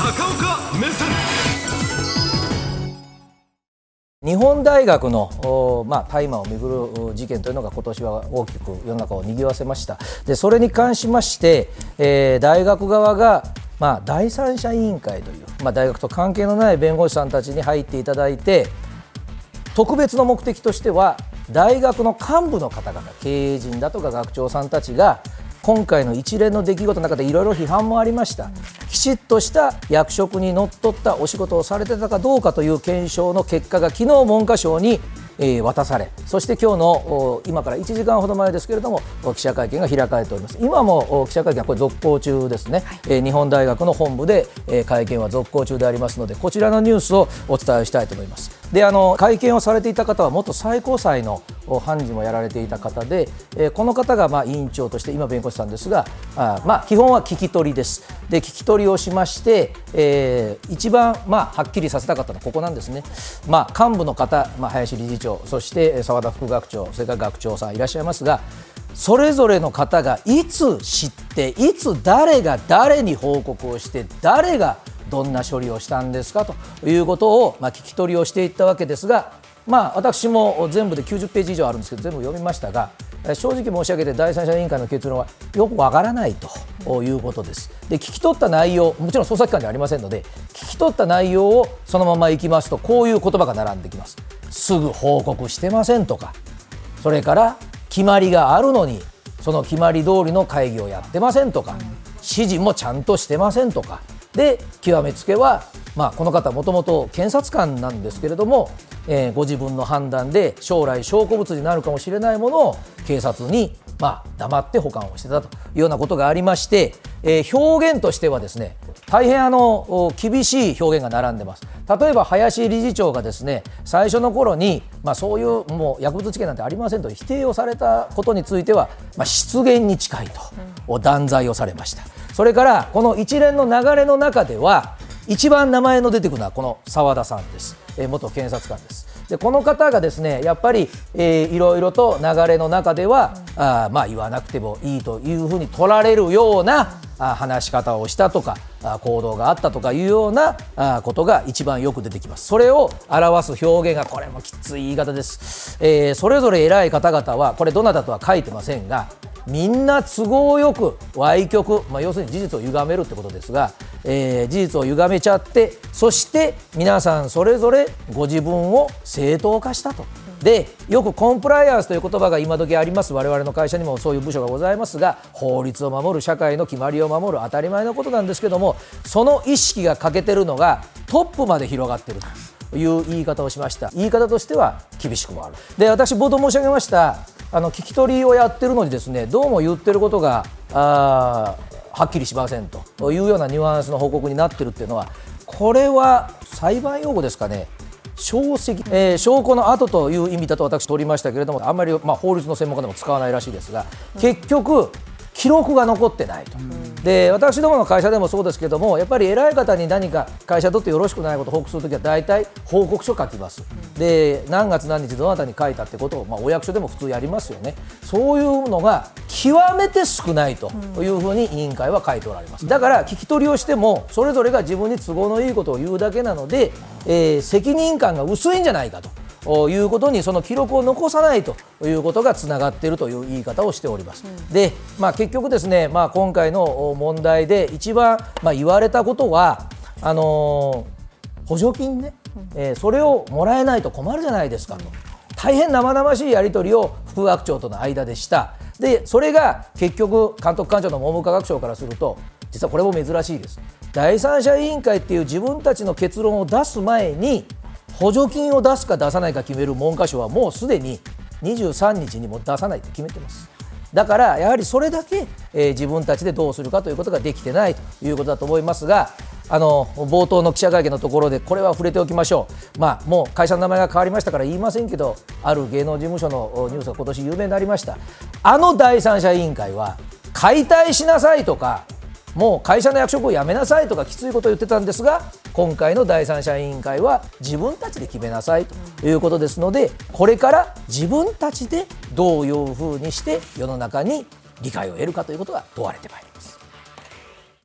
高岡目線。日本大学のまあ、大麻をめぐる事件というのが今年は大きく世の中を賑わせました。でそれに関しまして、えー、大学側が、まあ、第三者委員会という、まあ、大学と関係のない弁護士さんたちに入っていただいて特別の目的としては大学の幹部の方々経営陣だとか学長さんたちが今回の一連の出来事の中でいろいろ批判もありました、きちっとした役職にのっとったお仕事をされてたかどうかという検証の結果が昨日文科省にえ渡されそして今日の今から1時間ほど前ですけれども記者会見が開かれております。今も記者会見はこれ続行中ですね、はい、日本大学の本部で会見は続行中でありますのでこちらのニュースをお伝えしたいと思いますであの会見をされていた方は元最高裁の判事もやられていた方で、えこの方がまあ委員長として今弁護士さんですがあ、まあ、基本は聞き取りです。で聞き取りをしまして、えー、一番まあはっきりさせたかったのはここなんですね、まあ、幹部の方、まあ、林理事長そして澤田副学長それから学長さんいらっしゃいますがそれぞれの方がいつ知っていつ誰が誰に報告をして誰がどんな処理をしたんですかということを、ま、聞き取りをしていったわけですが、まあ、私も全部で90ページ以上あるんですけど全部読みましたが正直申し上げて第三者委員会の結論はよくわからないということです。で聞き取った内容もちろん捜査機関ではありませんので聞き取った内容をそのままいきますとこういう言葉が並んできます。すぐ報告してませんとかそれから決まりがあるのにその決まり通りの会議をやってませんとか指示もちゃんとしてませんとかで極めつけは、まあ、この方もともと検察官なんですけれども、えー、ご自分の判断で将来証拠物になるかもしれないものを警察に、まあ、黙って保管をしてたというようなことがありまして、えー、表現としてはですね大変あの厳しい表現が並んでます例えば林理事長がですね最初の頃に、まあ、そういうもう薬物事件なんてありませんと否定をされたことについては、まあ、失言に近いと断罪をされました。それからこの一連の流れの中では一番名前の出てくるのはこの澤田さんです、えー、元検察官です。でこの方がですねやっぱり、えー、いろいろと流れの中では、うん、あまあ言わなくてもいいというふうに取られるような、あ話し方をしたとかあ行動があったとかいうようなあことが一番よく出てきます。それを表す表現がこれもきつい言い方です、えー、それぞれ偉い方々はこれどなたとは書いてませんがみんな都合よく歪曲、まあ、要するに事実を歪めるってことですが、えー、事実を歪めちゃってそして皆さんそれぞれご自分を正当化したと。でよくコンプライアンスという言葉が今時あります我々の会社にもそういう部署がございますが法律を守る社会の決まりを守る当たり前のことなんですけどもその意識が欠けてるのがトップまで広がってるという言い方をしました。言い方としては厳しくもある。で私冒頭申し上げましたあの聞き取りをやってるのにですねどうも言ってることがあはっきりしませんというようなニュアンスの報告になってるっていうのはこれは裁判用語ですかね。証跡、えー、証拠の後という意味だと私取りましたけれどもあんまり、まあ、法律の専門家でも使わないらしいですが結局記録が残ってないと。で私どもの会社でもそうですけどもやっぱり偉い方に何か会社にとってよろしくないことを報告するときは大体報告書書きます、で何月何日どなたに書いたってことを、まあ、お役所でも普通やりますよね。そういうのが極めて少ないというふうに委員会は書いておられます。だから聞き取りをしてもそれぞれが自分に都合のいいことを言うだけなので、えー、責任感が薄いんじゃないかと。いうことにその記録を残さないということがつながっているという言い方をしております。うん、で、まあ、結局ですね、まあ、今回の問題で一番、まあ、言われたことはあのー、補助金ね、えー、それをもらえないと困るじゃないですかと。大変生々しいやり取りを副学長との間でした。でそれが結局監督官庁の文部科学省からすると実はこれも珍しいです第三者委員会っていう自分たちの結論を出す前に補助金を出すか出さないか決める文科省はもうすでに23日にも出さないって決めてます。だからやはりそれだけ、えー、自分たちでどうするかということができてないということだと思いますがあの冒頭の記者会見のところでこれは触れておきましょう、まあ、もう会社の名前が変わりましたから言いませんけどある芸能事務所のニュースが今年有名になりました。あの第三者委員会は解体しなさいとかもう会社の役職を辞めなさいとかきついことを言ってたんですが今回の第三者委員会は自分たちで決めなさいということですのでこれから自分たちでどういうふうにして世の中に理解を得るかということが問われてまいります。